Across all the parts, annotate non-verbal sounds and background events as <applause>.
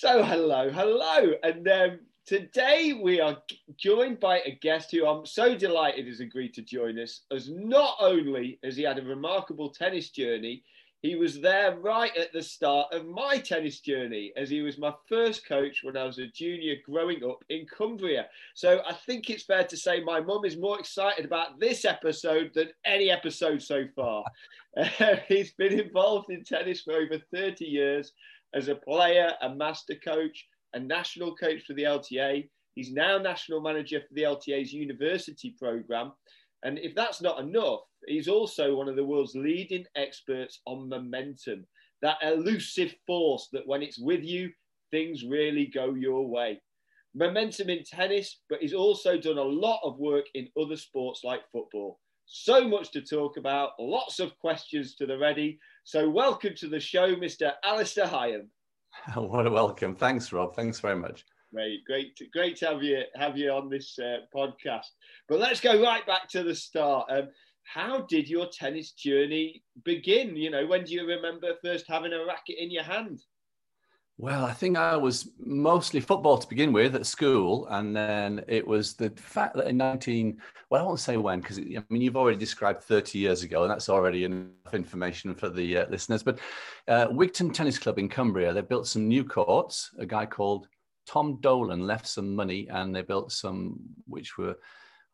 So, hello, hello. And um, today we are joined by a guest who I'm so delighted has agreed to join us, as not only has he had a remarkable tennis journey, he was there right at the start of my tennis journey as he was my first coach when I was a junior growing up in Cumbria. So I think it's fair to say my mum is more excited about this episode than any episode so far. <laughs> He's been involved in tennis for over 30 years as a player, a master coach, a national coach for the LTA. He's now national manager for the LTA's university program. And if that's not enough, he's also one of the world's leading experts on momentum, that elusive force that when it's with you, things really go your way. Momentum in tennis, but he's also done a lot of work in other sports like football. So much to talk about, lots of questions to the ready. So, welcome to the show, Mr. Alistair Higham. <laughs> what a welcome. Thanks, Rob. Thanks very much. Great, great, to, great to have you have you on this uh, podcast. But let's go right back to the start. Um, how did your tennis journey begin? You know, when do you remember first having a racket in your hand? Well, I think I was mostly football to begin with at school, and then it was the fact that in 19, well, I won't say when, because I mean you've already described 30 years ago, and that's already enough information for the uh, listeners. But uh, Wigton Tennis Club in Cumbria, they built some new courts. A guy called Tom Dolan left some money, and they built some which were,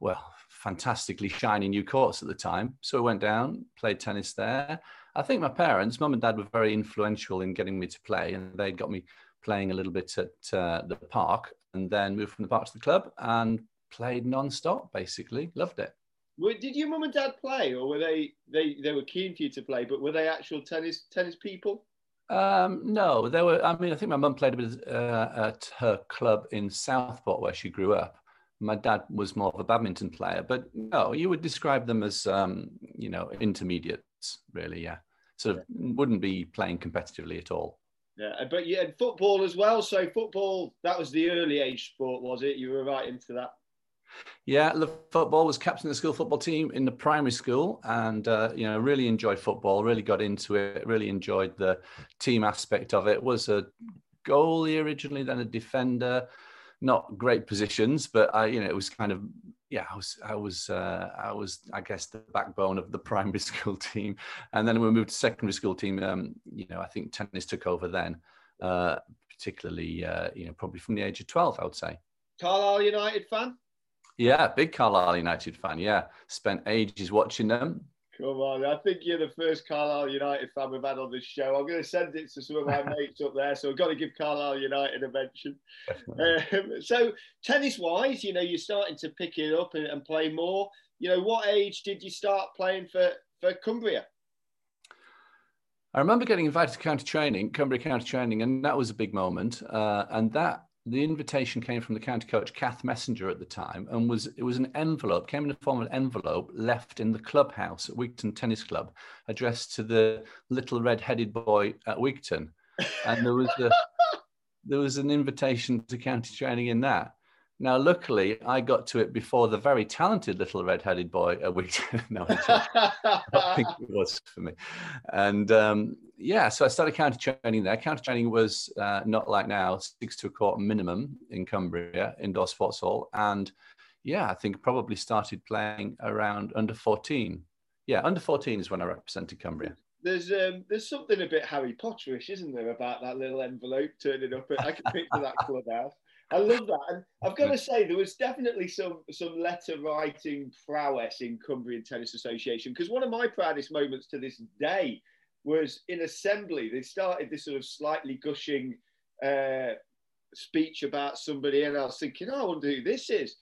well, fantastically shiny new courts at the time. So I went down, played tennis there I think my parents, mum and dad, were very influential in getting me to play, and they got me playing a little bit at uh, the park, and then moved from the park to the club and played non-stop. Basically, loved it. Did your mum and dad play, or were they they they were keen for you to play, but were they actual tennis tennis people? Um, no, there were. I mean, I think my mum played a bit uh, at her club in Southport where she grew up. My dad was more of a badminton player, but no, you would describe them as um, you know intermediates, really. Yeah sort of yeah. wouldn't be playing competitively at all. Yeah, but you had football as well. So football, that was the early age sport, was it? You were right into that. Yeah, the football was captain of the school football team in the primary school, and uh, you know really enjoyed football. Really got into it. Really enjoyed the team aspect of it. Was a goalie originally, then a defender. Not great positions, but I, you know, it was kind of yeah, I was, I was, uh, I was, I guess, the backbone of the <laughs> primary school team, and then when we moved to secondary school team, um, you know, I think tennis took over then, uh, particularly, uh, you know, probably from the age of twelve, I would say. Carlisle United fan. Yeah, big Carlisle United fan. Yeah, spent ages watching them. Come on, I think you're the first Carlisle United fan we've had on this show. I'm going to send it to some of my <laughs> mates up there, so I've got to give Carlisle United a mention. Um, so, tennis wise, you know, you're starting to pick it up and, and, play more. You know, what age did you start playing for, for Cumbria? I remember getting invited to county training, Cumbria county training, and that was a big moment. Uh, and that the invitation came from the county coach Kath Messenger at the time and was it was an envelope came in the form of an envelope left in the clubhouse at Wigton Tennis Club addressed to the little red-headed boy at Wigton. And there was a there was an invitation to county training in that now, luckily, I got to it before the very talented little red-headed boy a week. <laughs> no, I think it was for me. And um, yeah, so I started counter training there. Counter training was uh, not like now, six to a quarter minimum in Cumbria, indoor sports hall. And yeah, I think probably started playing around under 14. Yeah, under 14 is when I represented Cumbria. There's um, there's something a bit Harry Potterish, isn't there, about that little envelope turning up? I can picture that clubhouse. I love that. And I've got to say, there was definitely some some letter writing prowess in Cumbrian Tennis Association because one of my proudest moments to this day was in assembly. They started this sort of slightly gushing uh, speech about somebody, and I was thinking, oh, I wonder who this is.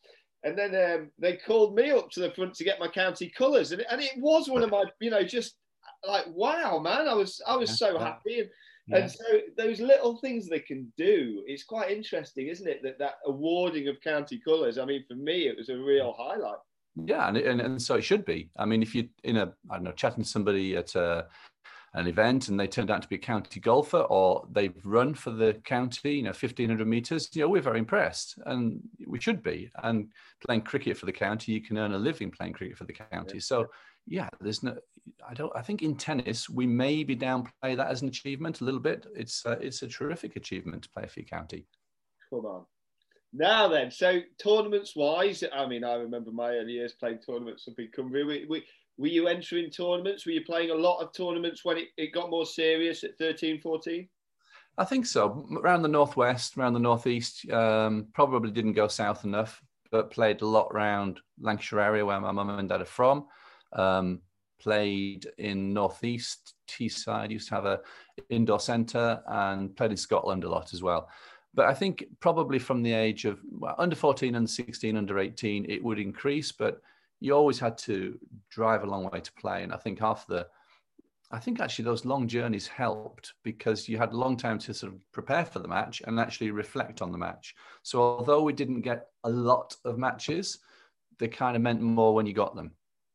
And then um, they called me up to the front to get my county colours, and, and it was one of my, you know, just like wow, man, I was I was so happy. And, yeah. And so those little things they can do, it's quite interesting, isn't it? That that awarding of county colours. I mean, for me, it was a real highlight. Yeah, and, and, and so it should be. I mean, if you're in a I don't know chatting to somebody at a, an event and they turned out to be a county golfer or they've run for the county, you know, fifteen hundred meters, you know, we're very impressed, and we should be. And playing cricket for the county, you can earn a living playing cricket for the county. Yeah. So yeah, there's no. I don't. I think in tennis we maybe downplay that as an achievement a little bit. It's uh, it's a terrific achievement to play for your county. Come on. Now then, so tournaments wise, I mean, I remember my early years playing tournaments in Cumbria. We, we, were you entering tournaments? Were you playing a lot of tournaments when it, it got more serious at 13, 14? I think so. Around the northwest, around the northeast, um, probably didn't go south enough, but played a lot around Lancashire area where my mum and dad are from. Um, played in northeast Teesside, used to have a indoor centre, and played in Scotland a lot as well. But I think probably from the age of well, under 14 and 16, under 18, it would increase, but you always had to drive a long way to play. And I think half the I think actually those long journeys helped because you had a long time to sort of prepare for the match and actually reflect on the match. So although we didn't get a lot of matches, they kind of meant more when you got them.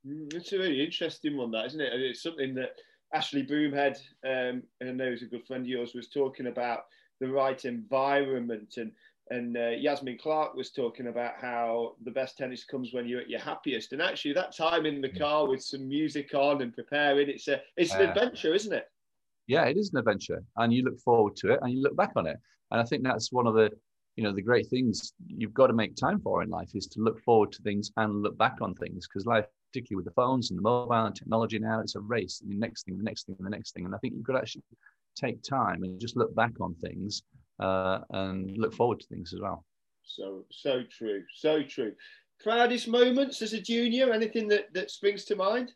Mm, it's a really interesting one, that isn't it? It's something that Ashley Broomhead, um, I know he's a good friend of yours, was talking about the right environment and and uh, Yasmin Clark was talking about how the best tennis comes when you're at your happiest. And actually, that time in the car with some music on and preparing, it's a it's an uh, adventure, isn't it? Yeah, it is an adventure, and you look forward to it, and you look back on it. And I think that's one of the you know the great things you've got to make time for in life is to look forward to things and look back on things because life particularly with the phones and the mobile and technology now it's a race and the next thing the next thing the next thing and i think you've got to actually take time and just look back on things uh, and look forward to things as well. So so true, so true. Proudest moments as a junior? Anything that that springs to mind?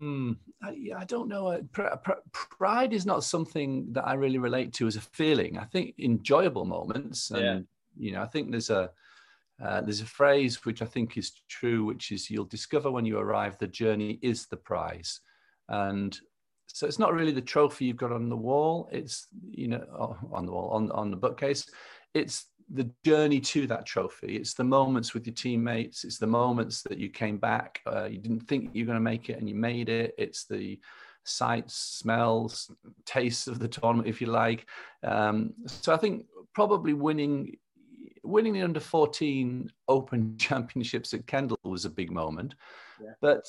Hmm. I, I, don't know. Uh, pr- pr- pride is not something that I really relate to as a feeling. I think enjoyable moments, and yeah. you know, I think there's a uh, there's a phrase which I think is true, which is you'll discover when you arrive the journey is the prize, and so it's not really the trophy you've got on the wall. It's you know oh, on the wall on on the bookcase. It's the journey to that trophy. It's the moments with your teammates. It's the moments that you came back. Uh, you didn't think you were going to make it and you made it. It's the sights, smells, tastes of the tournament, if you like. Um, so I think probably winning winning the under 14 Open <laughs> Championships at Kendal was a big moment. Yeah. But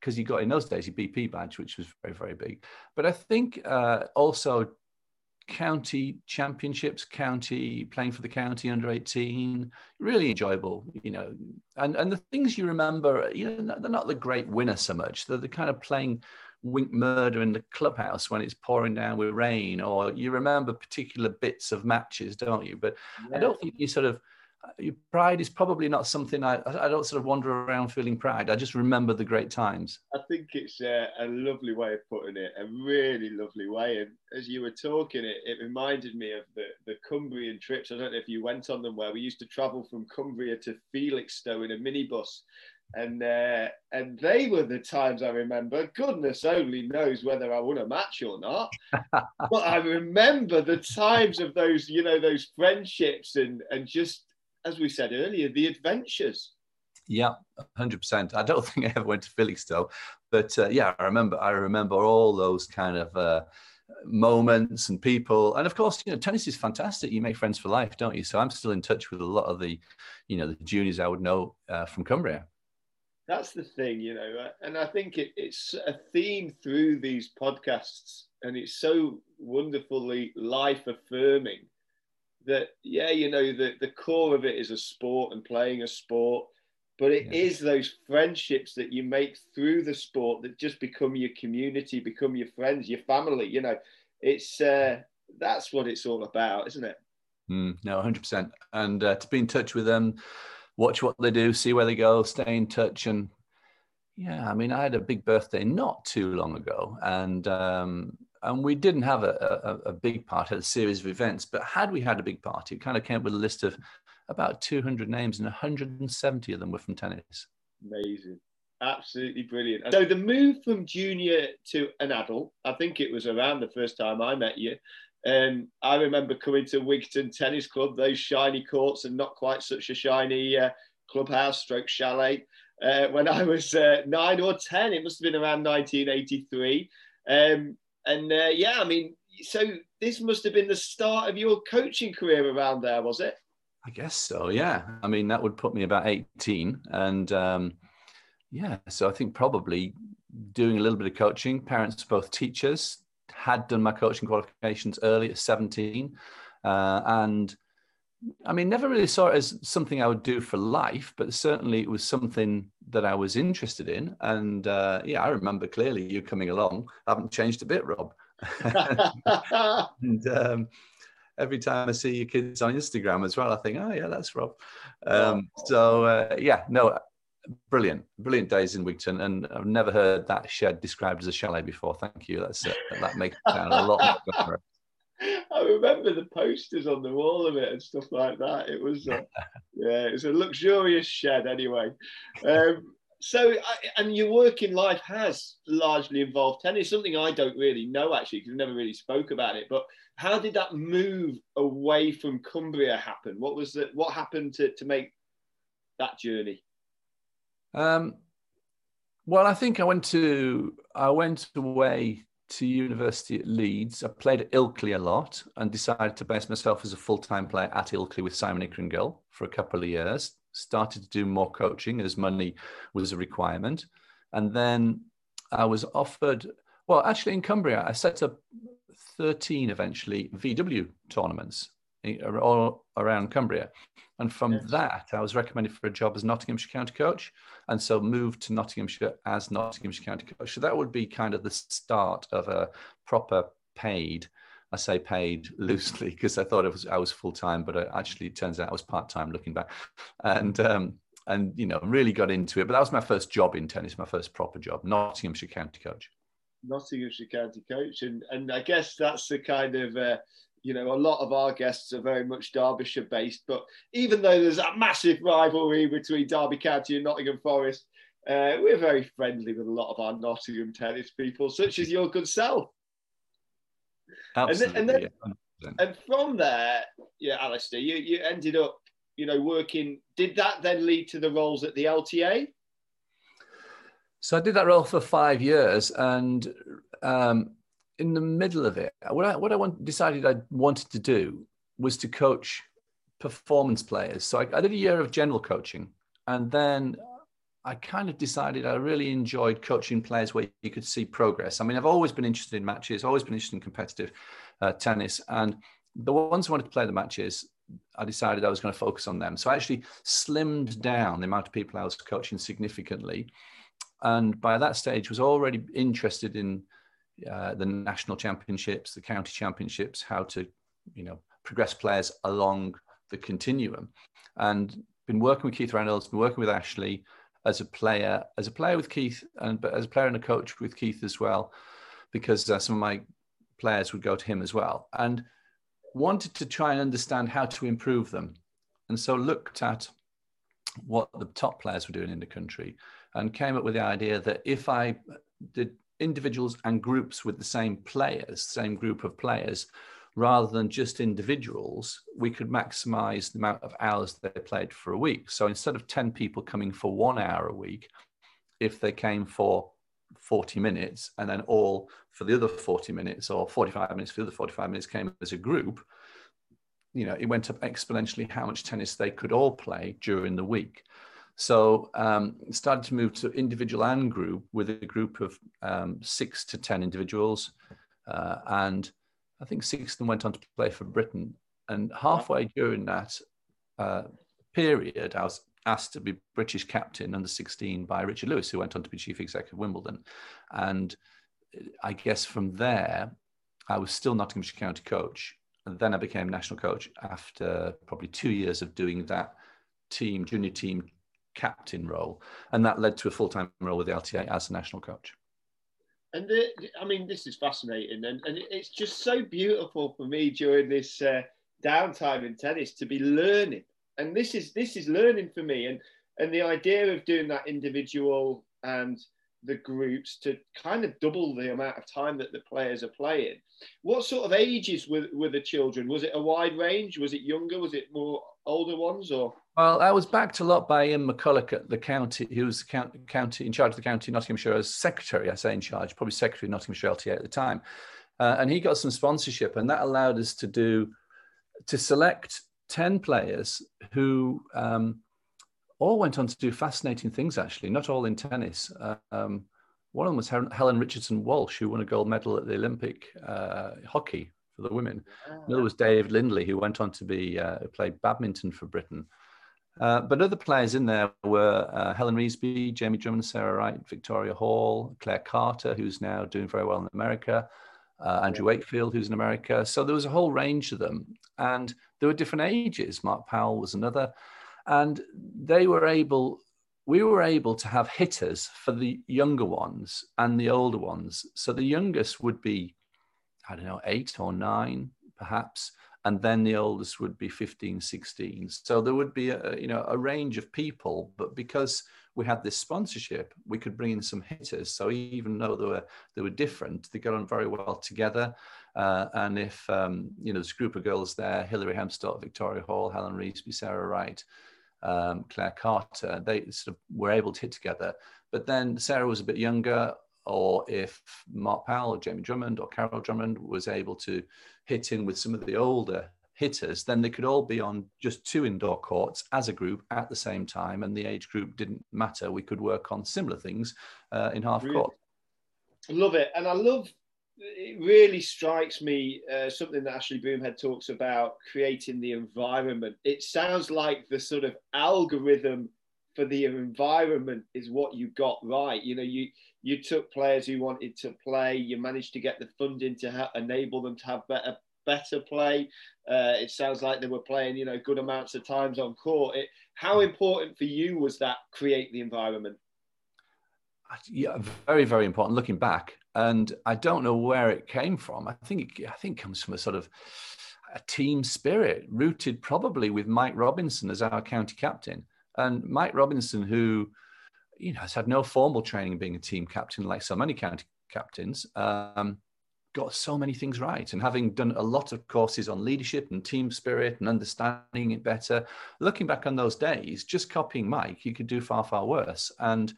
because you got in those days your BP badge, which was very, very big. But I think uh, also county championships, county playing for the county under 18, really enjoyable, you know. And and the things you remember, you know, they're not the great winner so much. They're the kind of playing wink murder in the clubhouse when it's pouring down with rain, or you remember particular bits of matches, don't you? But yeah. I don't think you sort of uh, your pride is probably not something I, I don't sort of wander around feeling pride. I just remember the great times. I think it's a, a, lovely way of putting it, a really lovely way. And as you were talking, it, it reminded me of the, the Cumbrian trips. I don't know if you went on them, where we used to travel from Cumbria to Felixstowe in a minibus. And uh, and they were the times I remember. Goodness only knows whether I won a match or not. <laughs> but I remember the times of those, you know, those friendships and and just as we said earlier, the adventures. Yeah, hundred percent. I don't <laughs> think I ever went to Felixstowe, but uh, yeah, I remember. I remember all those kind of uh, moments and people, and of course, you know, tennis is fantastic. You make friends for life, don't you? So I'm still in touch with a lot of the, you know, the juniors I would know uh, from Cumbria. That's the thing, you know, uh, and I think it, it's a theme through these podcasts, and it's so wonderfully life affirming that yeah, you know, the, the core of it is a sport and playing a sport, but it yeah. is those friendships that you make through the sport that just become your community, become your friends, your family. You know, it's uh, that's what it's all about, isn't it? Mm, no, hundred percent. And uh, to be in touch with them, watch what they do, see where they go, stay in touch, and yeah, I mean, I had a big birthday not too long ago, and um, and we didn't have a, a, a, big party, a series of events, but had we had a big party, it kind of came up with a list of about 200 names, and 170 of them were from tennis. Amazing. Absolutely brilliant. So the move from junior to an adult, I think it was around the first time I met you. And I remember coming to Wigton Tennis Club, those shiny courts and not quite such a shiny uh, clubhouse stroke chalet. Uh, when I was uh, nine or 10, it must have been around 1983. Um, and uh, yeah, I mean, so this must have been the start of your coaching career around there, was it? I guess so. Yeah. I mean, that would put me about 18. And um, yeah, so I think probably doing a little bit of coaching. Parents, both teachers, had done my coaching qualifications early at 17. Uh, and I mean, never really saw it as something I would do for life, but certainly it was something that I was interested in. And uh, yeah, I remember clearly you coming along. I haven't changed a bit, Rob. <laughs> and um, every time I see your kids on Instagram as well, I think, oh yeah, that's Rob. Um, so uh, yeah, no, brilliant, brilliant days in Wigton, and I've never heard that shed described as a chalet before. Thank you. That's uh, that makes it sound a lot better. <laughs> I remember the posters on the wall of it and stuff like that. It was, uh, <laughs> yeah, it was a luxurious shed anyway. Um, so, and your working life has largely involved tennis, something I don't really know actually, because we never really spoke about it. But how did that move away from Cumbria happen? What was it? What happened to, to make that journey? Um, well, I think I went to I went away to university at Leeds. I played at Ilkley a lot and decided to base myself as a full time player at Ilkley with Simon Ickringill for a couple of years. Started to do more coaching as money was a requirement. And then I was offered, well, actually in Cumbria, I set up 13 eventually VW tournaments all around Cumbria. And from yes. that, I was recommended for a job as Nottinghamshire County coach, and so moved to Nottinghamshire as Nottinghamshire County coach. So that would be kind of the start of a proper paid. I say paid <laughs> loosely because I thought it was I was full time, but it actually it turns out I was part time looking back, and um, and you know really got into it. But that was my first job in tennis, my first proper job, Nottinghamshire County coach. Nottinghamshire County coach, and and I guess that's the kind of uh, you know, a lot of our guests are very much Derbyshire based, but even though there's a massive rivalry between Derby County and Nottingham Forest, uh, we're very friendly with a lot of our Nottingham tennis people, such as your good self. Absolutely. And then, and, then, and from there, yeah, Alistair, you, you ended up, you know, working. Did that then lead to the roles at the LTA? So I did that role for five years, and um, in the middle of it, what I what I want, decided I wanted to do was to coach performance players. So I, I did a year of general coaching, and then I kind of decided I really enjoyed coaching players where you could see progress. I mean, I've always been interested in matches, always been interested in competitive uh, tennis, and the ones who wanted to play the matches, I decided I was going to focus on them. So I actually slimmed down the amount of people I was coaching significantly, and by that stage was already interested in uh, the national championships, the county championships, how to, you know, progress players along the continuum. And been working with Keith Reynolds, been working with Ashley as a player, as a player with Keith, and but as a player and a coach with Keith as well, because uh, some of my players would go to him as well, and wanted to try and understand how to improve them, and so looked at what the top players were doing in the country, and came up with the idea that if I did individuals and groups with the same players, same group of players, rather than just individuals, we could maximize the amount of hours they played for a week. So instead of 10 people coming for one hour a week, if they came for 40 minutes and then all for the other 40 minutes or 45 minutes for the other 45 minutes came as a group, you know, it went up exponentially how much tennis they could all play during the week. So um, started to move to individual and group with a group of um, six to 10 individuals. Uh, and I think six of them went on to play for Britain. And halfway during that uh, period, I was asked to be British captain under 16 by Richard Lewis, who went on to be chief executive of Wimbledon. And I guess from there, I was still Nottinghamshire County coach. And then I became national coach after probably two years of doing that team, junior team captain role, and that led to a full time role with the LTA as a national coach. And the, I mean, this is fascinating, and, and it's just so beautiful for me during this uh, downtime in tennis to be learning. And this is this is learning for me, and and the idea of doing that individual and the groups to kind of double the amount of time that the players are playing. What sort of ages were, were the children? Was it a wide range? Was it younger? Was it more older ones or? Well, I was backed a lot by Ian McCulloch at the county, who was the county in charge of the county Nottinghamshire as secretary, I say in charge, probably secretary of Nottinghamshire LTA at the time. Uh, and he got some sponsorship, and that allowed us to do to select 10 players who um, all went on to do fascinating things, actually, not all in tennis. Um, One of them was Helen Richardson Walsh, who won a gold medal at the Olympic uh, hockey for the women. Another was Dave Lindley, who went on to be uh, played badminton for Britain. Uh, but other players in there were uh, Helen Reesby, Jamie Drummond, Sarah Wright, Victoria Hall, Claire Carter, who's now doing very well in America, uh, Andrew Wakefield, who's in America. So there was a whole range of them. And there were different ages. Mark Powell was another. And they were able, we were able to have hitters for the younger ones and the older ones. So the youngest would be, I don't know, eight or nine, perhaps and then the oldest would be 15 16 so there would be a you know a range of people but because we had this sponsorship we could bring in some hitters. So even though they were they were different they got on very well together. Uh, and if um, you know a group of girls there hilary hemstott victoria hall helen reesby sarah wright um, claire carter they sort of were able to hit together. But then sarah was a bit younger or if Mark Powell or Jamie Drummond or Carol Drummond was able to hit in with some of the older hitters, then they could all be on just two indoor courts as a group at the same time, and the age group didn't matter. We could work on similar things uh, in half court. Love it, and I love. It really strikes me uh, something that Ashley Broomhead talks about creating the environment. It sounds like the sort of algorithm for the environment is what you got right. You know, you you took players who wanted to play. You managed to get the funding to ha- enable them to have better better play. Uh, it sounds like they were playing, you know, good amounts of times on court. It, how important for you was that create the environment? Yeah, very, very important. Looking back, and I don't know where it came from. I think it, I think it comes from a sort of a team spirit rooted probably with Mike Robinson as our county captain and Mike Robinson, who you know has had no formal training being a team captain like so many county captains, um, got so many things right. And having done a lot of courses on leadership and team spirit and understanding it better, looking back on those days, just copying Mike, you could do far far worse. And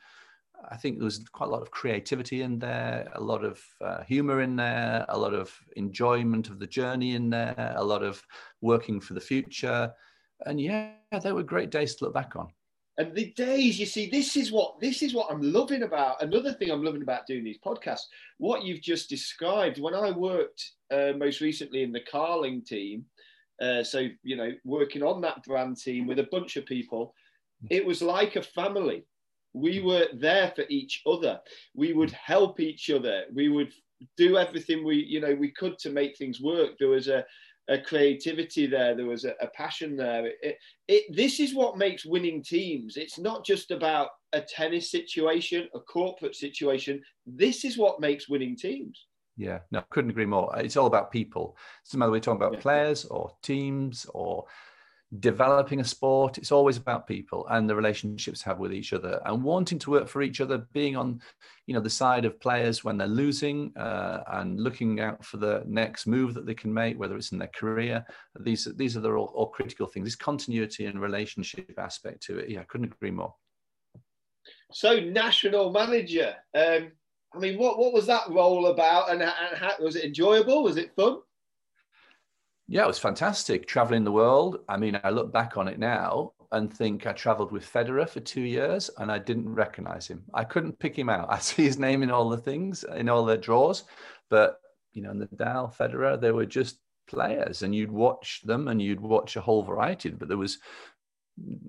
I think there was quite a lot of creativity in there, a lot of uh, humor in there, a lot of enjoyment of the journey in there, a lot of working for the future and yeah, they were great days to look back on. And the days, you see, this is what this is what I'm loving about. Another thing I'm loving about doing these podcasts, what you've just described. When I worked uh, most recently in the Carling team, uh, so you know, working on that brand team with a bunch of people, it was like a family. We were there for each other. We would help each other. We would do everything we, you know, we could to make things work. There was a a creativity there. There was a, a passion there. It, it, it, this is what makes winning teams. It's not just about a tennis situation, a corporate situation. This is what makes winning teams. Yeah, no, couldn't agree more. It's all about people. It's no matter we're talking about yeah. players or teams or developing a sport. It's always about people and the relationships have with each other and wanting to work for each other being on you know the side of players when they're losing uh, and looking out for the next move that they can make whether it's in their career. These these are the all, all critical things. This continuity and relationship aspect to it. Yeah i couldn't agree more. So national manager um i mean what what was that role about and, and how, was it enjoyable? Was it fun yeah, it was fantastic traveling the world. I mean, I look back on it now and think I traveled with Federer for two years and I didn't recognize him. I couldn't pick him out. <laughs> I see his name in all the things, in all the draws, but you know, Nadal, Federer, they were just players and you'd watch them and you'd watch a whole variety, but there was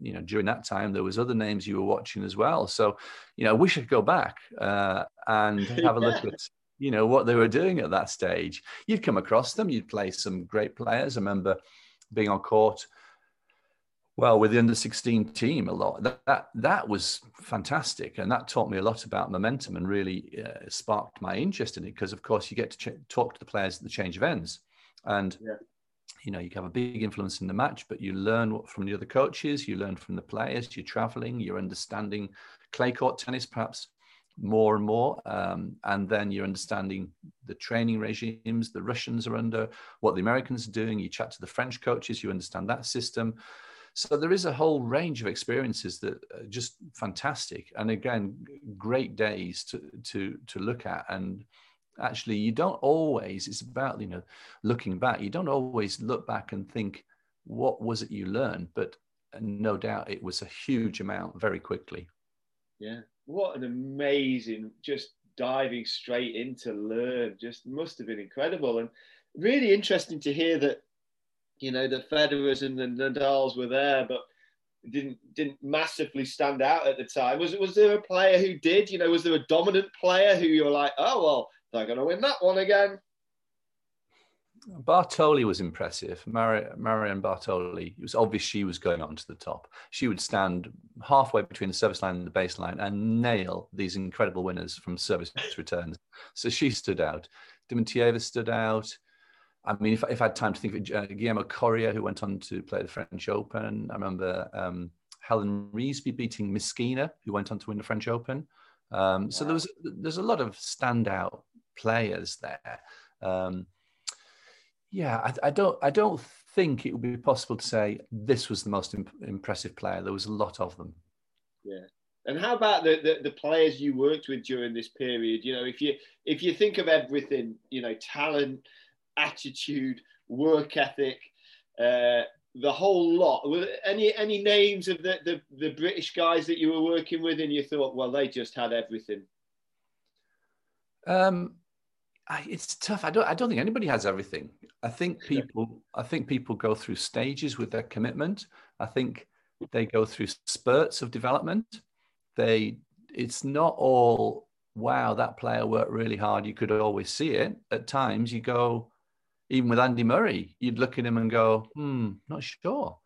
you know during that time there was other names you were watching as well so you know i wish i could go back uh, and have a look <laughs> at you know what they were doing at that stage. You'd come across them. You'd play some great players. I remember being on court. Well, with the under 16 team, a lot that, that that was fantastic, and that taught me a lot about momentum and really uh, sparked my interest in it. Because of course, you get to ch- talk to the players at the change of ends, and yeah. you know you have a big influence in the match. But you learn from the other coaches, you learn from the players. You're traveling, you're understanding clay court tennis, perhaps more and more. Um, and then you're understanding the training regimes the Russians are under, what the Americans are doing. You chat to the French coaches, you understand that system. So there is a whole range of experiences that are just fantastic. And again, great days to, to, to look at. And actually, you don't always, it's about, you know, looking back, you don't always look back and think, what was it you learned? But no doubt it was a huge amount very quickly. Yeah what an amazing, just diving straight in to learn. Just must have been incredible and really interesting to hear that, you know, the Federers and the Nadals were there, but didn't didn't massively stand out at the time. Was was there a player who did? You know, was there a dominant player who you were like, oh well, they're going to win that one again? Bartoli was impressive. Mar- Marion Bartoli. It was obvious she was going on to the top. She would stand halfway between the service line and the baseline and nail these incredible winners from service <laughs> returns. So she stood out. Dementieva stood out. I mean, if, if I had time to think of uh, Guillermo Coria, who went on to play the French Open. I remember um, Helen Reesby beating Myskina, who went on to win the French Open. Um, wow. So there was there's a lot of standout players there. Um, yeah, I, I, don't I don't think it would be possible to say this was the most imp- impressive player. There was a lot of them. Yeah. And how about the, the, the players you worked with during this period? You know, if you if you think of everything, you know, talent, attitude, work ethic, uh, the whole lot. Were any any names of the, the the British guys that you were working with, and you thought, well, they just had everything? Um, it's tough. I don't. I don't think anybody has everything. I think people. I think people go through stages with their commitment. I think they go through spurts of development. They. It's not all. Wow, that player worked really hard. You could always see it. At times, you go. Even with Andy Murray, you'd look at him and go, "Hmm, not sure."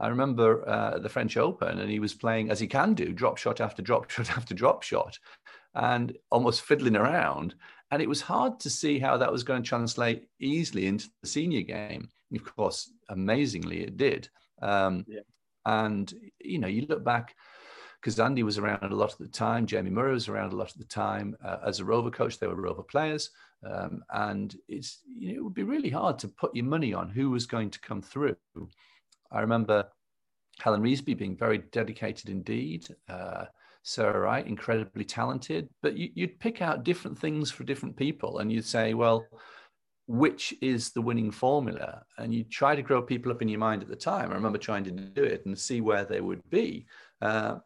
I remember uh, the French Open, and he was playing as he can do, drop shot after drop <laughs> shot after drop shot, and almost fiddling around. And it was hard to see how that was going to translate easily into the senior game. Of course, amazingly, it did. Um, yeah. And, you know, you look back, because Andy was around a lot of the time, Jamie Murray was around a lot of the time. Uh, as a rover coach, they were rover players. Um, and it's, you know, it would be really hard to put your money on who was going to come through. I remember Helen Reesby being very dedicated indeed. Uh, Sarah Wright, incredibly talented, but you, would pick out different things for different people and you'd say, well, which is the winning formula? And you try to grow people up in your mind at the time. I remember trying to do it and see where they would be, uh,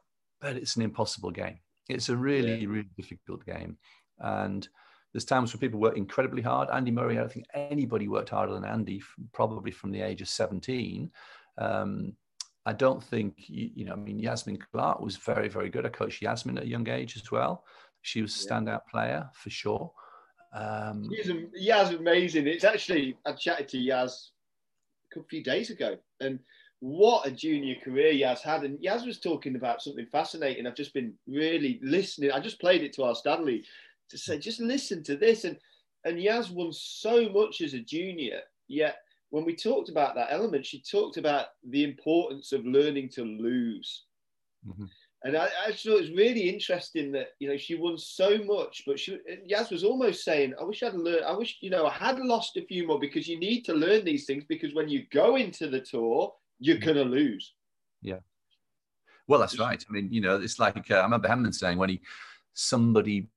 but it's an impossible game. It's a really, really difficult game. And there's times where people work incredibly hard. Andy Murray, I don't think anybody worked harder than Andy, probably from the age of 17. Um, I don't think, you, you know, I mean, Yasmin Clark was very, very good. I coached Yasmin at a young age as well. She was a standout player for sure. Um, She's Yaz amazing. It's actually, I chatted to Yaz a few days ago and what a junior career Yaz had. And Yaz was talking about something fascinating. I've just been really listening. I just played it to our Stanley to say, just listen to this. And, and Yaz won so much as a junior, yet when we talked about that element, she talked about the importance of learning to lose. Mm-hmm. And I, I just thought it was really interesting that you know she won so much, but she Yaz was almost saying, "I wish I'd learned. I wish you know I had lost a few more because you need to learn these things because when you go into the tour, you're mm-hmm. gonna lose." Yeah. Well, that's right. I mean, you know, it's like uh, I remember Henman saying when he somebody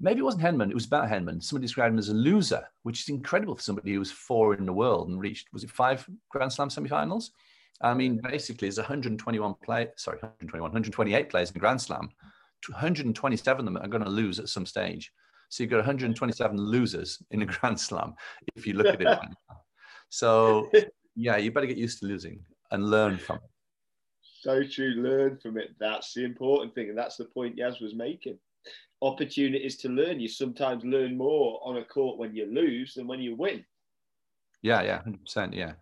maybe it wasn't Henman, it was about Henman. Somebody described him as a loser, which is incredible for somebody who was four in the world and reached, was it five Grand Slam semifinals? I mean, basically, there's 121 play, sorry, 121, 128 players in Grand Slam. 127 of them are going to lose at some stage. So you've got 127 losers in a Grand Slam if you look at it. so <laughs> yeah, you better get used to losing and learn from it. So true, learn from it. That's the important thing, and that's the point Yaz was making opportunities to learn. You sometimes learn more on a court when you lose than when you win. Yeah, yeah, hundred percent. Yeah,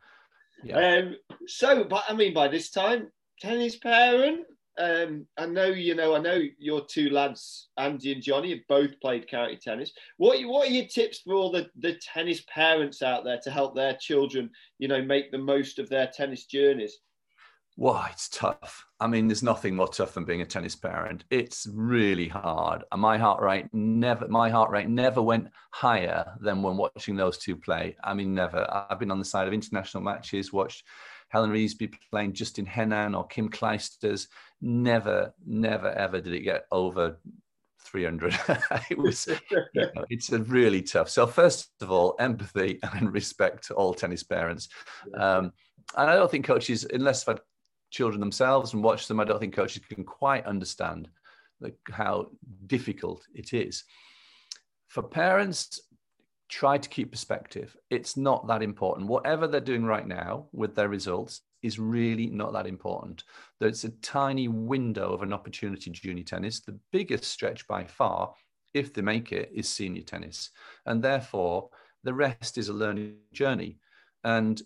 yeah. Um, so, but I mean, by this time, tennis parent. Um, I know you know. I know your two lads, Andy and Johnny, have both played county tennis. What what are your tips for all the the tennis parents out there to help their children, you know, make the most of their tennis journeys? Wow, it's tough. I mean, there's nothing more tough than being a tennis parent. It's really hard. And my heart rate never my heart rate never went higher than when watching those two play. I mean, never. I've been on the side of international matches, watched Helen Reesby playing Justin Henin or Kim Clijsters. Never, never, ever did it get over 300. <laughs> it was, you know, it's a really tough. So first of all, empathy <laughs> and respect to all tennis parents. Um, and I don't think coaches, unless I've children themselves and watch them, I don't think coaches can quite understand like how difficult it is. For parents, try to keep perspective. It's not that important. Whatever they're doing right now with their results is really not that important. There's a tiny window of an opportunity junior tennis. The biggest stretch by far, if they make it, is senior tennis. And therefore, the rest is a learning journey. And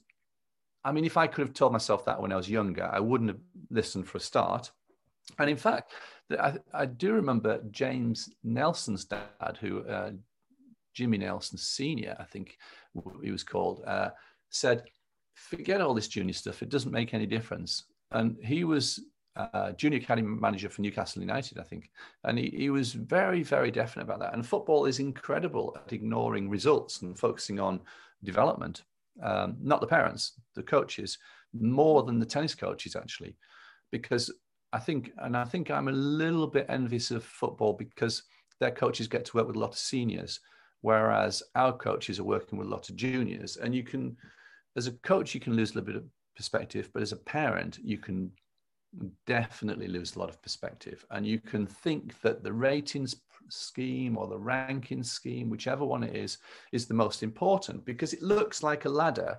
I mean, if I could have told myself that when I was younger, I wouldn't have listened for a start. And in fact, I, I do remember James Nelson's dad, who uh, Jimmy Nelson Senior, I think he was called, uh, said, "Forget all this junior stuff; it doesn't make any difference." And he was uh, junior academy manager for Newcastle United, I think, and he, he was very, very definite about that. And football is incredible at ignoring results and focusing on development. Um, not the parents, the coaches, more than the tennis coaches actually, because I think, and I think I'm a little bit envious of football because their coaches get to work with a lot of seniors whereas our coaches are working with a lot of juniors. And you can, as a coach, you can lose a little bit of perspective, but as a parent, you can definitely lose a lot of perspective. And you can think that the ratings scheme or the ranking scheme, whichever one it is, is the most important because it looks like a ladder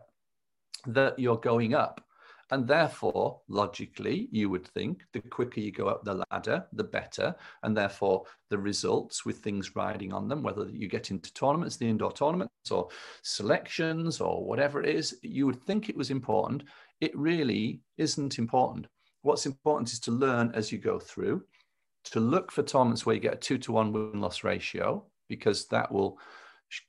that you're going up. And therefore, logically, you would think the quicker you go up the ladder, the better. And therefore, the results with things riding on them, whether you get into tournaments, the indoor tournaments, or selections, or whatever it is, you would think it was important. It really isn't important. What's important is to learn as you go through, to look for tournaments where you get a two to one win loss ratio, because that will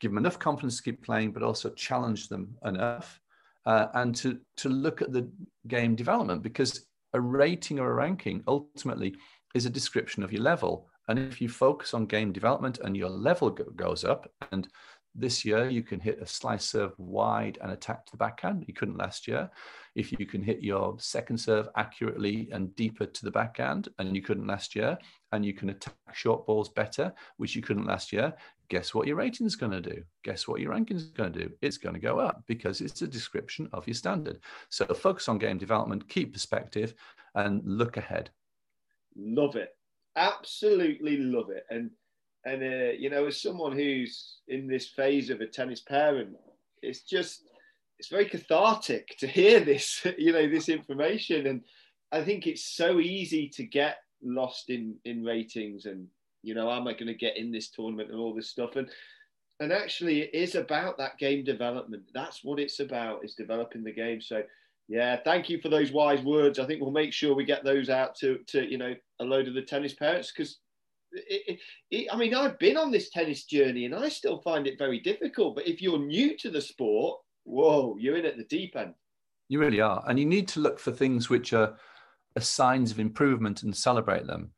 give them enough confidence to keep playing, but also challenge them enough uh, and to, to look at the game development because a rating or a ranking ultimately is a description of your level. And if you focus on game development and your level go- goes up, and this year you can hit a slice serve wide and attack to the backhand, you couldn't last year. If you can hit your second serve accurately and deeper to the backhand, and you couldn't last year, and you can attack short balls better, which you couldn't last year, guess what your rating is going to do? Guess what your ranking is going to do? It's going to go up because it's a description of your standard. So focus on game development, keep perspective, and look ahead. Love it. Absolutely love it. And and uh, you know, as someone who's in this phase of a tennis parent, it's just it's very cathartic to hear this, <laughs> you know, this information. And I think it's so easy to get lost in in ratings and you know, am I going to get in this tournament and all this stuff? And and actually, it is about that game development. That's what it's about is developing the game. So, yeah, thank you for those wise words. I think we'll make sure we get those out to to you know a load of the tennis parents because. It, it, I mean, I've been on this tennis journey and I still find it very difficult. But if you're new to the sport, whoa, you're in at the deep end. You really are. And you need to look for things which are, are signs of improvement and celebrate them.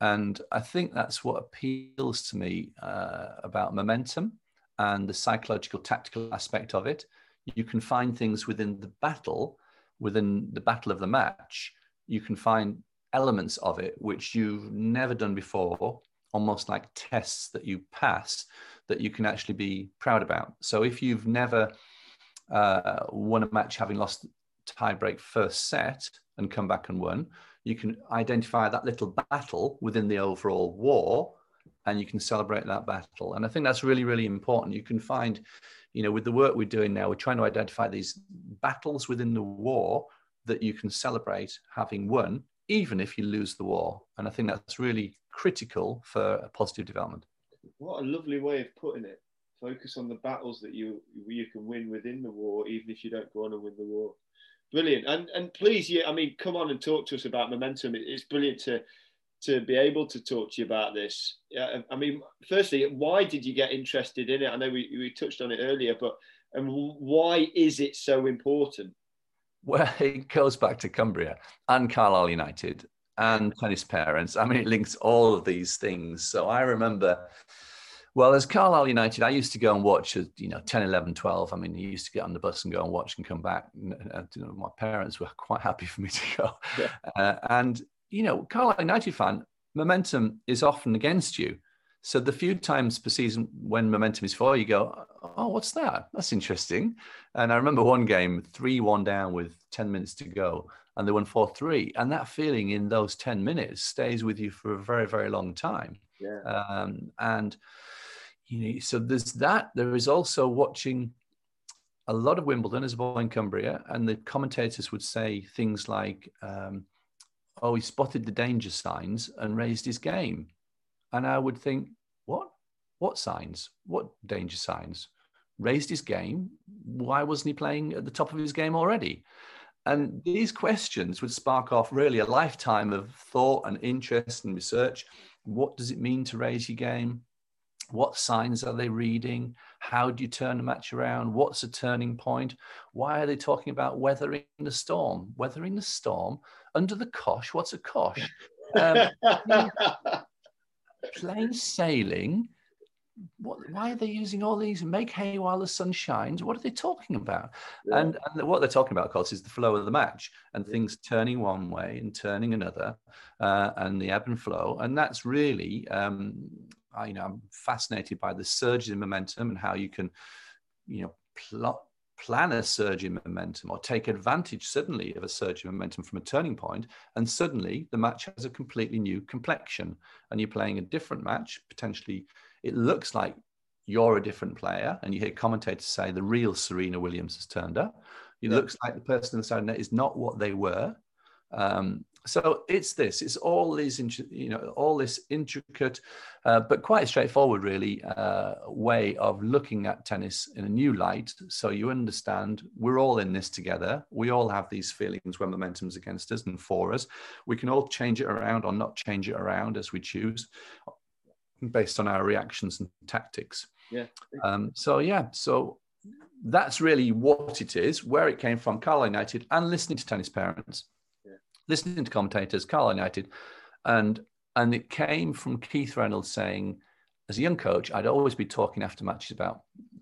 And I think that's what appeals to me uh, about momentum and the psychological, tactical aspect of it. You can find things within the battle, within the battle of the match. You can find elements of it which you've never done before, almost like tests that you pass that you can actually be proud about. So if you've never uh, won a match having lost tiebreak first set and come back and won, you can identify that little battle within the overall war and you can celebrate that battle. And I think that's really, really important. You can find, you know, with the work we're doing now, we're trying to identify these battles within the war that you can celebrate having won, even if you lose the war. And I think that's really critical for a positive development. What a lovely way of putting it. Focus on the battles that you you can win within the war, even if you don't go on and win the war. Brilliant. And and please, yeah, I mean, come on and talk to us about momentum. It's brilliant to to be able to talk to you about this. I mean, firstly, why did you get interested in it? I know we, we touched on it earlier, but and why is it so important? Well, <laughs> it goes back to Cumbria and Carlisle United and tennis parents. I mean, it links all of these things. So I remember well, as Carlisle United, I used to go and watch, at, you know, 10, 11, 12. I mean, I used to get on the bus and go and watch and come back. And, you know, my parents were quite happy for me to go. Yeah. Uh, and, you know, Carlisle United fan, momentum is often against you. So the few times per season when momentum is for, you go, oh, what's that? That's interesting. And I remember one game, 3 1 down with 10 minutes to go, and they won 4 3. And that feeling in those 10 minutes stays with you for a very, very long time. Yeah. Um, and, you know, so there's that. There is also watching a lot of Wimbledon as a boy in Cumbria, and the commentators would say things like, um, oh, he spotted the danger signs and raised his game. And I would think, what? What signs? What danger signs? Raised his game. Why wasn't he playing at the top of his game already? And these questions would spark off really a lifetime of thought and interest and research. What does it mean to raise your game? What signs are they reading? How do you turn a match around? What's a turning point? Why are they talking about weathering the storm? Weathering the storm under the cosh? What's a cosh? <laughs> Um, plain sailing. What, why are they using all these make hay while the sun shines? What are they talking about? Yeah. And, and, what they're talking about, of course, is the flow of the match and yeah. things turning one way and turning another, uh, and the ebb and flow. And that's really, um, I, you know, I'm fascinated by the surges in momentum and how you can, you know, plot plan a surge in momentum or take advantage suddenly of a surge in momentum from a turning point, and suddenly the match has a completely new complexion. And you're playing a different match. Potentially, it looks like you're a different player, and you hear commentators say the real Serena Williams has turned up. It yeah. looks like the person on the side net is not what they were. Um, so it's this it's all these you know all this intricate uh, but quite straightforward really uh, way of looking at tennis in a new light. So you understand we're all in this together. We all have these feelings when momentum's against us and for us. We can all change it around or not change it around as we choose based on our reactions and tactics. Yeah. Um, so yeah so that's really what it is where it came from carlisle united and listening to tennis parents listening to commentators, Carlisle United, and and it came from Keith Reynolds saying, as a young coach, I'd always be talking after matches about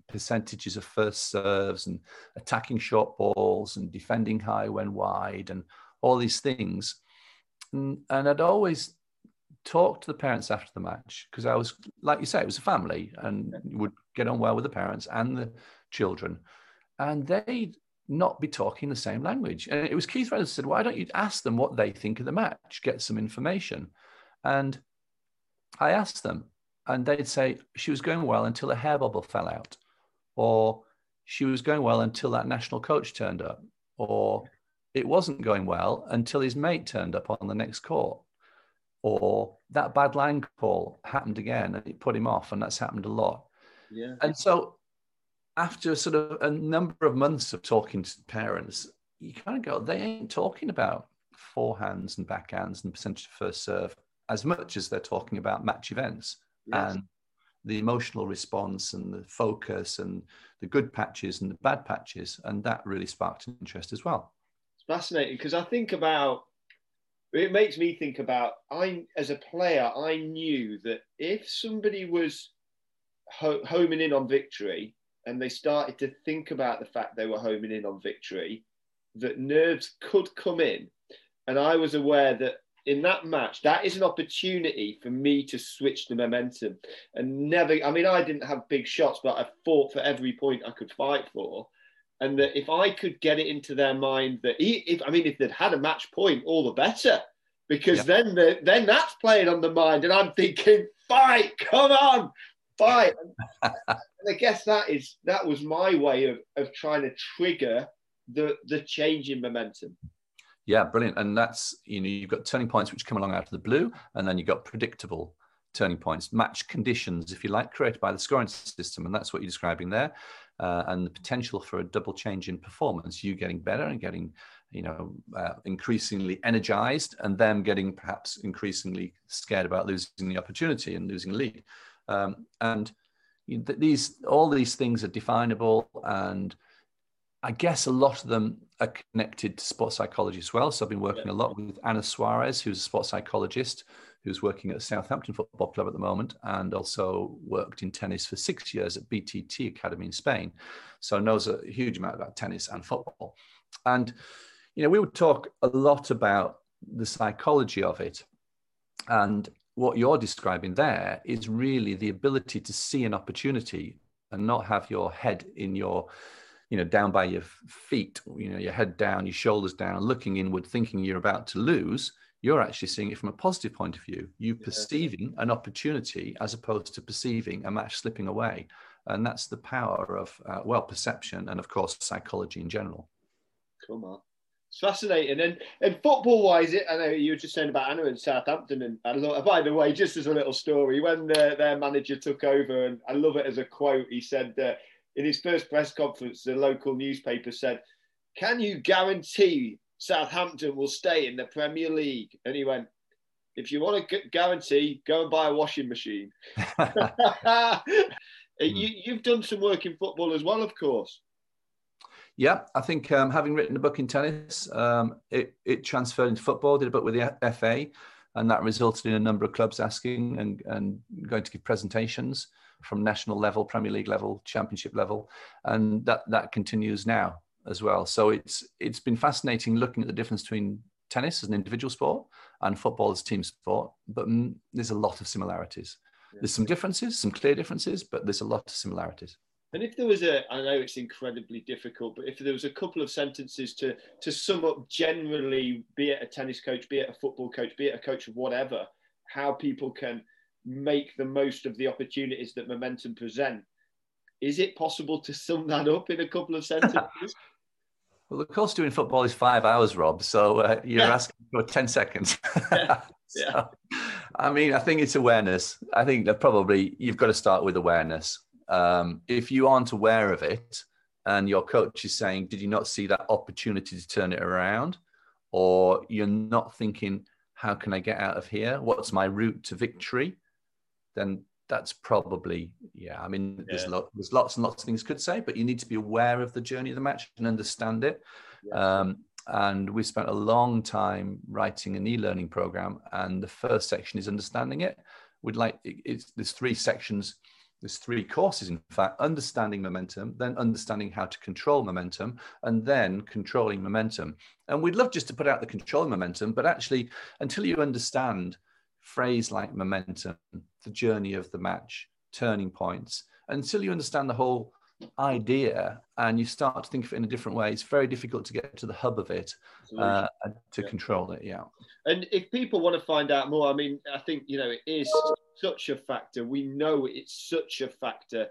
percentages of first serves and attacking short balls and defending high when wide and all these things. And, and I'd always talk to the parents after the match because I was, like you say, it was a family and would get on well with the parents and the children. And they not be talking the same language. And it was Keith Reynolds said, why don't you ask them what they think of the match, get some information? And I asked them, and they'd say she was going well until a hair bubble fell out, or she was going well until that national coach turned up, or it wasn't going well until his mate turned up on the next court, or that bad line call happened again and it put him off, and that's happened a lot. Yeah. And so after sort of a number of months of talking to parents, you kind of go, they ain't talking about forehands and backhands and percentage of first serve as much as they're talking about match events yes. and the emotional response and the focus and the good patches and the bad patches. And that really sparked interest as well. It's fascinating because I think about it makes me think about I as a player, I knew that if somebody was ho- homing in on victory, and they started to think about the fact they were homing in on victory, that nerves could come in. And I was aware that in that match, that is an opportunity for me to switch the momentum and never. I mean, I didn't have big shots, but I fought for every point I could fight for. And that if I could get it into their mind that if I mean, if they'd had a match point, all the better, because yeah. then the, then that's playing on the mind, and I'm thinking, fight, come on, fight. and I guess that is that was my way of, of trying to trigger the the change in momentum. Yeah, brilliant. And that's you know you've got turning points which come along out of the blue, and then you've got predictable turning points, match conditions, if you like, created by the scoring system, and that's what you're describing there. Uh, and the potential for a double change in performance, you getting better and getting, you know, uh, increasingly energized, and them getting perhaps increasingly scared about losing the opportunity and losing lead. Um, and these all these things are definable, and I guess a lot of them are connected to sports psychology as well. So I've been working a lot with Anna Suarez, who's a sports psychologist who's working at Southampton Football Club at the moment, and also worked in tennis for six years at BTT Academy in Spain. So knows a huge amount about tennis and football. And you know, we would talk a lot about the psychology of it. And what you're describing there is really the ability to see an opportunity and not have your head in your you know down by your feet you know your head down your shoulders down looking inward thinking you're about to lose. You're actually seeing it from a positive point of view. You yeah. perceiving an opportunity as opposed to perceiving a match slipping away. And that's the power of uh, well perception and of course psychology in general. Come on it's fascinating. And and football wise, it I know you were just saying about Anna and Southampton. And I love, by the way, just as a little story, when the, their manager took over, and I love it as a quote, he said uh, in his first press conference, the local newspaper said, Can you guarantee Southampton will stay in the Premier League? And he went, If you want to guarantee, go and buy a washing machine. <laughs> <laughs> you, you've done some work in football as well, of course. Yeah, I think um, having written a book in tennis, um, it, it transferred into football. Did a book with the FA, and that resulted in a number of clubs asking and, and going to give presentations from national level, Premier League level, Championship level, and that that continues now as well. So it's it's been fascinating looking at the difference between tennis as an individual sport and football as team sport, but there's a lot of similarities. Yeah. There's some differences, some clear differences, but there's a lot of similarities. And if there was a, I know it's incredibly difficult, but if there was a couple of sentences to to sum up generally, be it a tennis coach, be it a football coach, be it a coach of whatever, how people can make the most of the opportunities that momentum present, is it possible to sum that up in a couple of sentences? <laughs> well, the course doing football is five hours, Rob. So uh, you're yeah. asking for ten seconds. <laughs> yeah. yeah. <laughs> So, I mean, I think it's awareness. I think that probably you've got to start with awareness um, if you aren't aware of it and your coach is saying, Did you not see that opportunity to turn it around? Or you're not thinking, How can I get out of here? What's my route to victory? Then that's probably, yeah. I mean, yeah. There's, lo- there's lots and lots of things could say, but you need to be aware of the journey of the match and understand it. Yeah. Um, and we spent a long time writing an e-learning program and the first section is understanding it we'd like it's there's three sections there's three courses, in fact, understanding momentum, then understanding how to control momentum, and then controlling momentum. And we'd love just to put out the controlling momentum, but actually, until you understand phrase like momentum, the journey of the match, turning points, until you understand the whole idea and you start to think of it in a different way, it's very difficult to get to the hub of it uh, to yeah. control it. Yeah. And if people want to find out more, I mean, I think, you know, it is such a factor. We know it's such a factor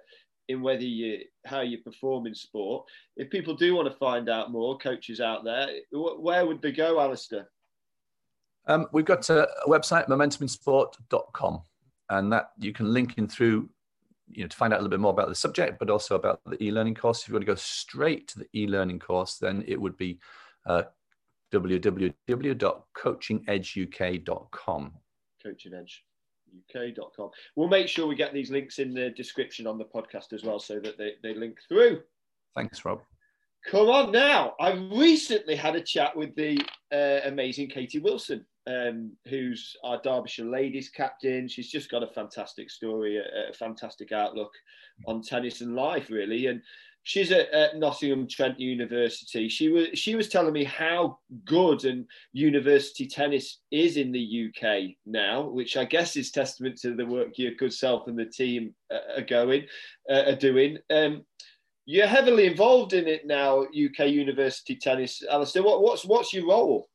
in whether you how you perform in sport. If people do want to find out more, coaches out there, where would they go, Alistair? Um, we've got a website, momentuminsport.com, and that you can link in through, you know, to find out a little bit more about the subject, but also about the e-learning course. If you want to go straight to the e-learning course, then it would be uh, www.coachingedgeuk.com. Coaching Edge uk.com. We'll make sure we get these links in the description on the podcast as well so that they, they link through. Thanks, Rob. Come on now. I recently had a chat with the uh, amazing Katie Wilson, um, who's our Derbyshire ladies captain. She's just got a fantastic story, a, a fantastic outlook on tennis and life, really. And she's at, at, Nottingham Trent University. She was she was telling me how good and university tennis is in the UK now, which I guess is testament to the work your good self and the team are going uh, are doing. Um, you're heavily involved in it now, UK university tennis, Alistair. What, what's what's your role?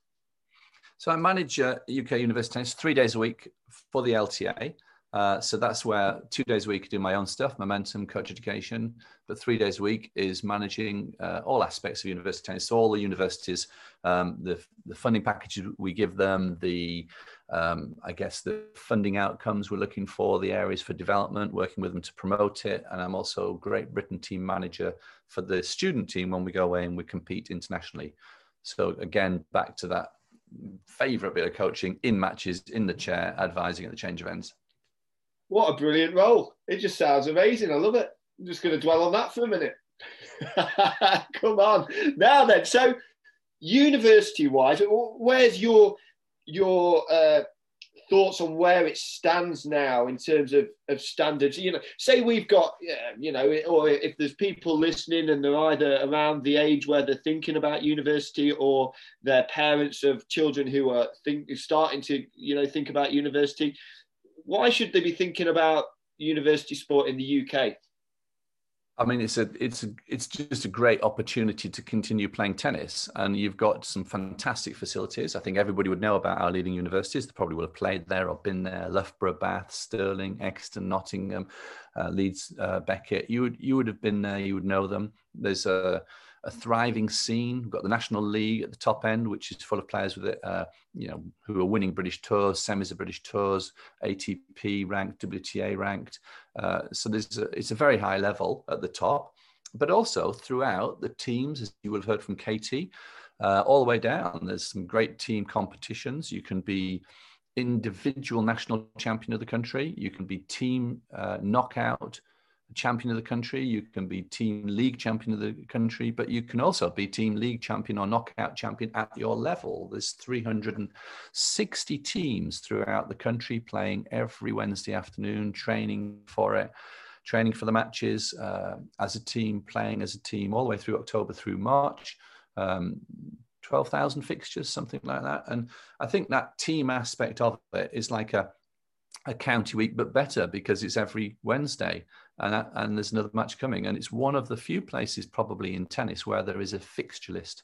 So I manage uh, UK university tennis three days a week for the LTA. Uh, so that's where two days a week I do my own stuff, momentum, coach education, but three days a week is managing uh, all aspects of university tennis. So all the universities, um, the, the funding packages we give them, the um, I guess the funding outcomes we're looking for, the areas for development, working with them to promote it. And I'm also Great Britain team manager for the student team when we go away and we compete internationally. So again, back to that favorite bit of coaching in matches, in the chair, advising at the change events. What a brilliant role. It just sounds amazing. I love it. I'm just going to dwell on that for a minute. <laughs> Come on. Now then, so university wise, where's your your uh, thoughts on where it stands now in terms of, of standards? You know, say we've got, you know, or if there's people listening and they're either around the age where they're thinking about university or they're parents of children who are think, starting to, you know, think about university why should they be thinking about university sport in the UK? I mean, it's a it's a it's just a great opportunity to continue playing tennis, and you've got some fantastic facilities. I think everybody would know about our leading universities. They probably would have played there or been there: Loughborough, Bath, Stirling, Exeter, Nottingham, uh, Leeds, uh, Beckett. You would you would have been there. You would know them. There's a a thriving scene. We've got the National League at the top end, which is full of players with it, uh, you know, who are winning British tours, semis of British tours, ATP ranked, WTA ranked. Uh, so there's a, it's a very high level at the top, but also throughout the teams, as you will have heard from Katie, uh, all the way down. There's some great team competitions. You can be individual national champion of the country. You can be team uh, knockout champion of the country, you can be team league champion of the country, but you can also be team league champion or knockout champion at your level. There's 360 teams throughout the country playing every Wednesday afternoon, training for it, training for the matches uh, as a team, playing as a team all the way through October through March. Um, 12,000 fixtures, something like that. And I think that team aspect of it is like a, a county week, but better because it's every Wednesday and, and there's another match coming. And it's one of the few places, probably in tennis, where there is a fixture list.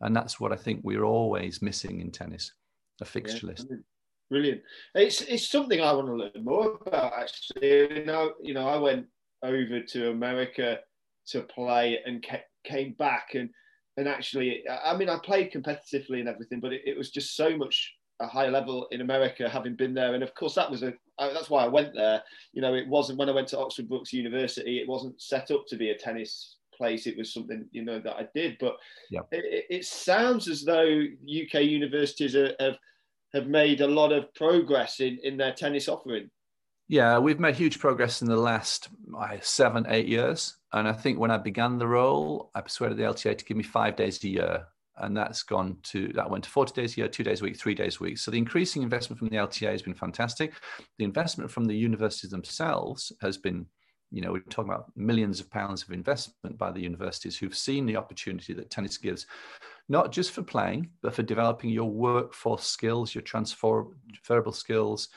And that's what I think we're always missing in tennis a fixture yeah, list. Brilliant. It's, it's something I want to learn more about, actually. You know, you know, I went over to America to play and came back and and actually i mean i played competitively and everything but it, it was just so much a higher level in America, having been there. And of course, that was a that's why I went there. You know, it wasn't when I went to Oxford Brookes University. It wasn't set up to be a tennis place. It was something you know that I did. But it, it, sounds as though UK universities are, have have made a lot of progress in in their tennis offering. Yeah, we've made huge progress in the last uh, seven, eight years. And I think when I began the role, I persuaded the LTA to give me five days a year and that's gone to that went to 40 days a year, two days a week, three days a week. So the increasing investment from the LTA has been fantastic. The investment from the universities themselves has been, you know, we're talking about millions of pounds of investment by the universities who've seen the opportunity that tennis gives, not just for playing, but for developing your workforce skills, your transferable skills,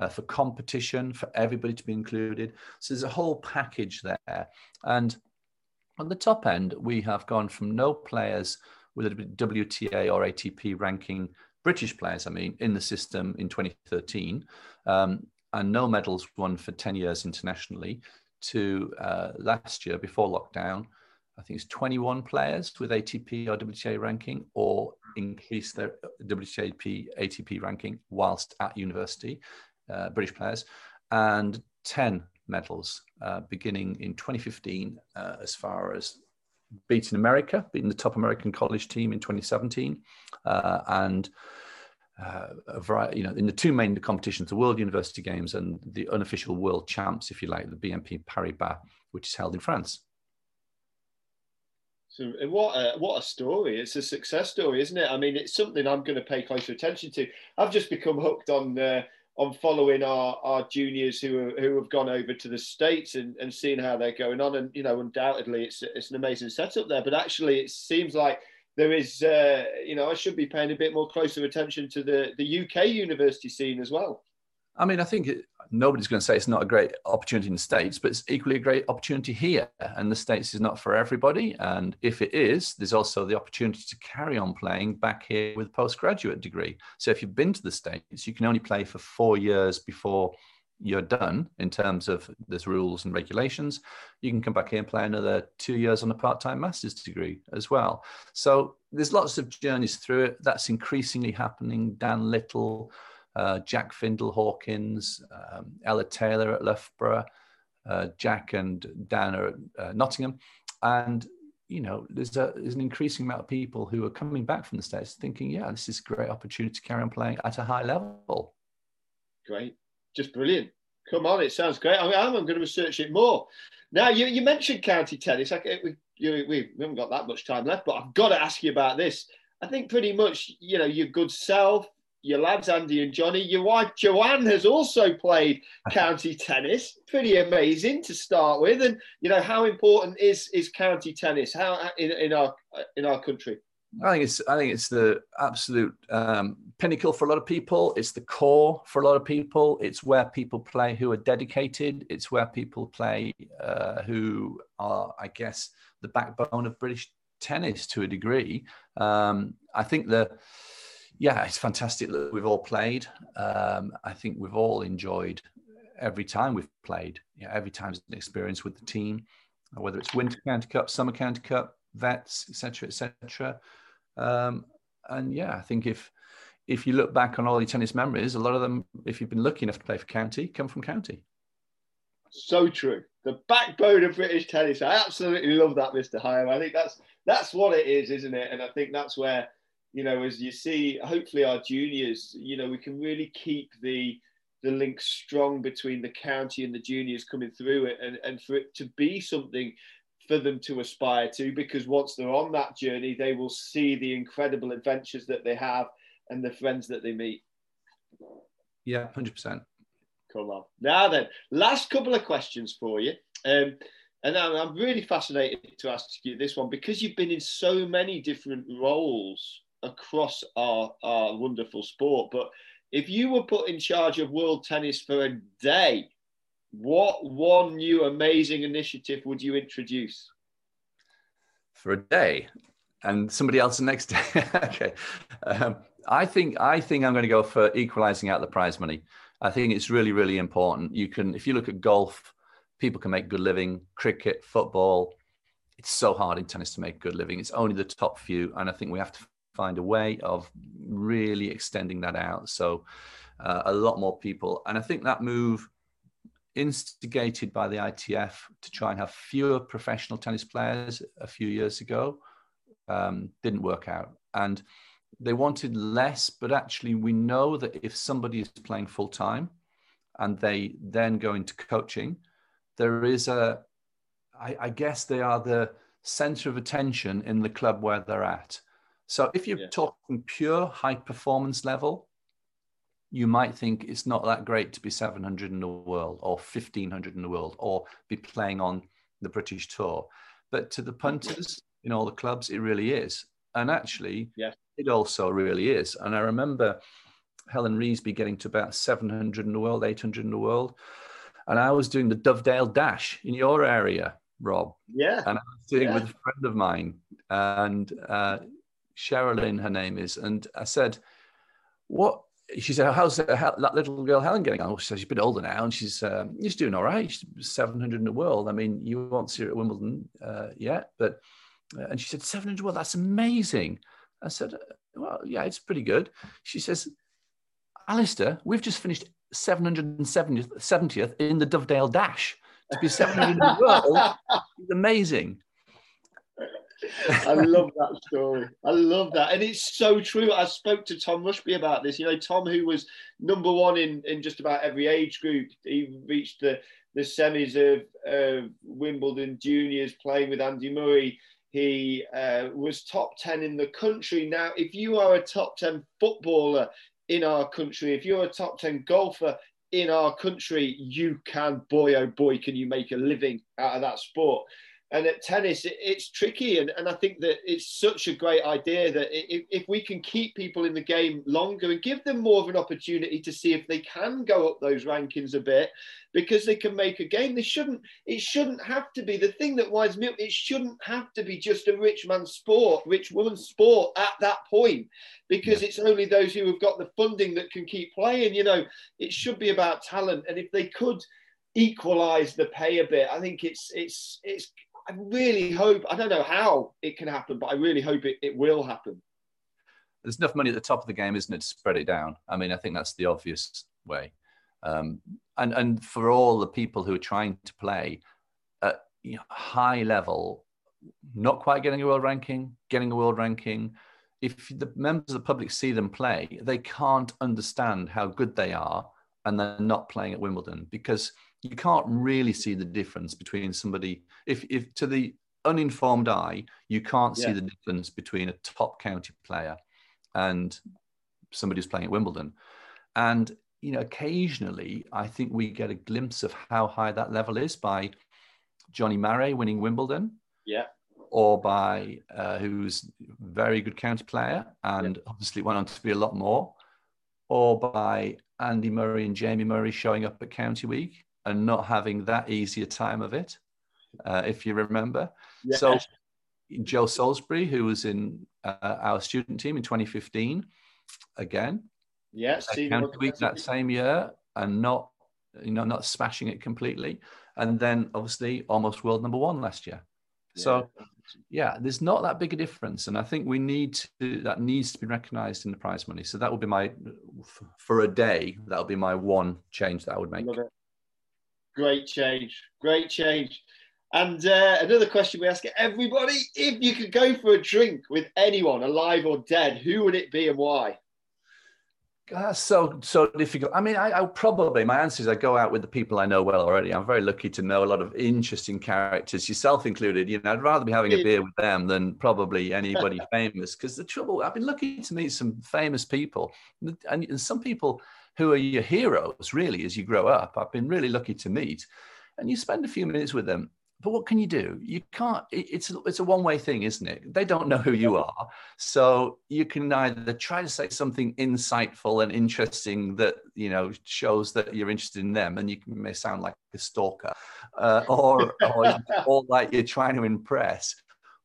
uh, for competition, for everybody to be included. So there's a whole package there. And on the top end, we have gone from no players with a WTA or ATP ranking British players, I mean, in the system in 2013, um, and no medals won for 10 years internationally, to uh, last year before lockdown, I think it's 21 players with ATP or WTA ranking or increase their WTA ATP ranking whilst at university, uh, British players, and 10 medals uh, beginning in 2015 uh, as far as beating America, beating the top American college team in 2017, uh, and uh, a variety, you know, in the two main competitions, the World University Games and the unofficial World Champs, if you like, the BNP Paribas, which is held in France. So what a, what a story! It's a success story, isn't it? I mean, it's something I'm going to pay closer attention to. I've just become hooked on uh, on following our, our juniors who are, who have gone over to the states and, and seeing how they're going on. And you know undoubtedly it's it's an amazing setup there but actually it seems like there is uh, you know I should be paying a bit more closer attention to the the UK university scene as well I mean, I think it, nobody's going to say it's not a great opportunity in the States, but it's equally a great opportunity here. And the States is not for everybody. And if it is, there's also the opportunity to carry on playing back here with a postgraduate degree. So if you've been to the States, you can only play for four years before you're done in terms of there's rules and regulations. You can come back here and play another two years on a part-time master's degree as well. So there's lots of journeys through it. That's increasingly happening. Dan Little, uh, Jack Findel-Hawkins, um, Ella Taylor at Loughborough, uh, Jack and Dan are at uh, Nottingham. And, you know, there's, a, there's an increasing amount of people who are coming back from the States thinking, yeah, this is a great opportunity to carry on playing at a high level. Great. Just brilliant. Come on, it sounds great. I mean, I'm going to research it more. Now, you, you mentioned county tennis. I, we, you, we haven't got that much time left, but I've got to ask you about this. I think pretty much, you know, your good self, your lads Andy and Johnny. Your wife Joanne has also played <laughs> county tennis. Pretty amazing to start with, and you know how important is is county tennis? How in, in our in our country? I think it's I think it's the absolute um, pinnacle for a lot of people. It's the core for a lot of people. It's where people play who are dedicated. It's where people play uh, who are, I guess, the backbone of British tennis to a degree. Um, I think the yeah, it's fantastic that we've all played. Um, I think we've all enjoyed every time we've played. Yeah, every time's an experience with the team, whether it's Winter County Cup, Summer County Cup, vets, etc., etc. Um, and yeah, I think if if you look back on all your tennis memories, a lot of them, if you've been lucky enough to play for county, come from county. So true. The backbone of British tennis. I absolutely love that, Mr. Higham. I think that's that's what it is, isn't it? And I think that's where, you know, as you see, hopefully our juniors, you know, we can really keep the the link strong between the county and the juniors coming through it and, and for it to be something for them to aspire to because once they're on that journey, they will see the incredible adventures that they have and the friends that they meet. Yeah, 100%. Come on. Now then, last couple of questions for you. Um, and I'm really fascinated to ask you this one because you've been in so many different roles across our, our wonderful sport. But if you were put in charge of world tennis for a day, what one new amazing initiative would you introduce? For a day, and somebody else the next day. <laughs> okay, um, I think I think I'm going to go for equalising out the prize money. I think it's really really important. You can, if you look at golf, people can make good living. Cricket, football, it's so hard in tennis to make good living. It's only the top few, and I think we have to find a way of really extending that out. So uh, a lot more people, and I think that move instigated by the ITF to try and have fewer professional tennis players a few years ago. Um, didn't work out. And they wanted less, but actually, we know that if somebody is playing full time and they then go into coaching, there is a, I, I guess they are the center of attention in the club where they're at. So if you're yeah. talking pure high performance level, you might think it's not that great to be 700 in the world or 1500 in the world or be playing on the British tour. But to the punters in all the clubs, it really is. And actually, yeah. it also really is. And I remember Helen Reesby getting to about 700 in the world, 800 in the world. And I was doing the Dovedale Dash in your area, Rob. Yeah. And I was doing yeah. with a friend of mine. And uh, Sherilyn, her name is. And I said, what she said, "How's that little girl Helen getting on?" She said, "She's a bit older now, and she's um, she's doing all right. She's 700 in the world. I mean, you won't see her at Wimbledon uh, yet, but." Uh, and she said, 700 well, that's amazing. I said, well, yeah, it's pretty good. She says, Alistair, we've just finished 770th in the Dovedale Dash. To be 700 in the world is amazing. I love that story. I love that. And it's so true. I spoke to Tom Rushby about this. You know, Tom, who was number one in, in just about every age group, he reached the, the semis of uh, Wimbledon juniors playing with Andy Murray. He uh, was top 10 in the country. Now, if you are a top 10 footballer in our country, if you're a top 10 golfer in our country, you can, boy, oh boy, can you make a living out of that sport and at tennis it, it's tricky and, and i think that it's such a great idea that if, if we can keep people in the game longer and give them more of an opportunity to see if they can go up those rankings a bit because they can make a game they shouldn't it shouldn't have to be the thing that winds me up it shouldn't have to be just a rich man's sport rich woman's sport at that point because yeah. it's only those who have got the funding that can keep playing you know it should be about talent and if they could equalize the pay a bit i think it's it's it's I really hope, I don't know how it can happen, but I really hope it, it will happen. There's enough money at the top of the game, isn't it, to spread it down? I mean, I think that's the obvious way. Um, and, and for all the people who are trying to play at you know, high level, not quite getting a world ranking, getting a world ranking, if the members of the public see them play, they can't understand how good they are and they're not playing at Wimbledon because – you can't really see the difference between somebody if if to the uninformed eye you can't yeah. see the difference between a top county player and somebody who's playing at Wimbledon and you know occasionally I think we get a glimpse of how high that level is by Jonny Marray winning Wimbledon yeah or by uh, who's a very good county player and yeah. obviously went on to be a lot more, or by Andy Murray and Jamie Murray showing up at County Week and not having that easy a time of it, uh, if you remember. Yeah. So Joe Salisbury, who was in uh, our student team in 2015, again, yes, County Week that same year, and not you know not smashing it completely, and then obviously almost world number one last year. Yeah. So yeah, there's not that big a difference, and I think we need to that needs to be recognised in the prize money. So that would be my for a day. That would be my one change that I would make. Great change, great change. And uh, another question we ask everybody: If you could go for a drink with anyone, alive or dead, who would it be and why? That's so so difficult. I mean, I, I probably my answer is I go out with the people I know well already. I'm very lucky to know a lot of interesting characters, yourself included. You know, I'd rather be having a beer with them than probably anybody <laughs> famous. Because the trouble, I've been lucky to meet some famous people, and, and some people who are your heroes really as you grow up. I've been really lucky to meet, and you spend a few minutes with them, but what can you do? You can't. It's it's a one way thing, isn't it? They don't know who you are, so you can either try to say something insightful and interesting that you know shows that you're interested in them, and you may sound like a stalker, uh, or or, or like you're trying to impress,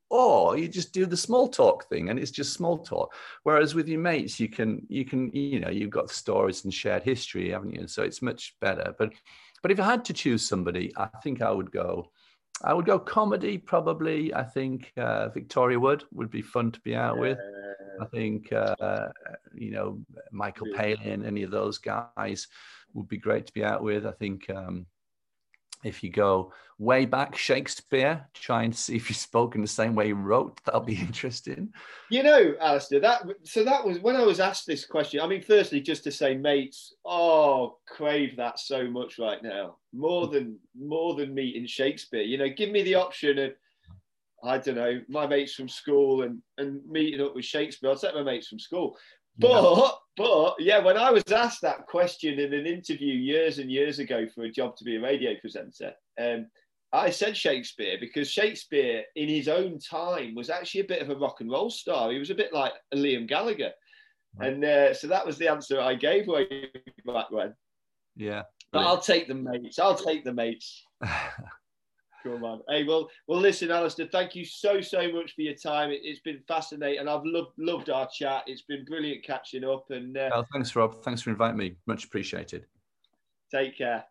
or you just do the small talk thing and it's just small talk whereas with your mates you can you can you know you've got stories and shared history haven't you so it's much better but but if i had to choose somebody i think i would go I would go comedy probably. I think uh, Victoria Wood would be fun to be out with. I think uh, you know Michael Palin, any of those guys would be great to be out with. I think um, if you go way back, Shakespeare, try and see if you spoke in the same way he wrote. That'll be <laughs> interesting. You know, Alistair, that so that was when I was asked this question. I mean, firstly, just to say, mates, oh, crave that so much right now, more than more than meeting Shakespeare. You know, give me the option of. I don't know, my mates from school and, and meeting up with Shakespeare. I'll take my mates from school. But but yeah, when I was asked that question in an interview years and years ago for a job to be a radio presenter, um, I said Shakespeare because Shakespeare, in his own time, was actually a bit of a rock and roll star. He was a bit like Liam Gallagher, right. and uh, so that was the answer I gave way back when. Yeah, but I'll take the mates. I'll take the mates. <laughs> Come on. Hey, well, well, listen, Alistair, thank you so, so much for your time. It, has been fascinating. and I've loved, loved our chat. It's been brilliant catching up. And uh, oh, thanks, Rob. Thanks for inviting me. Much appreciated. Take care.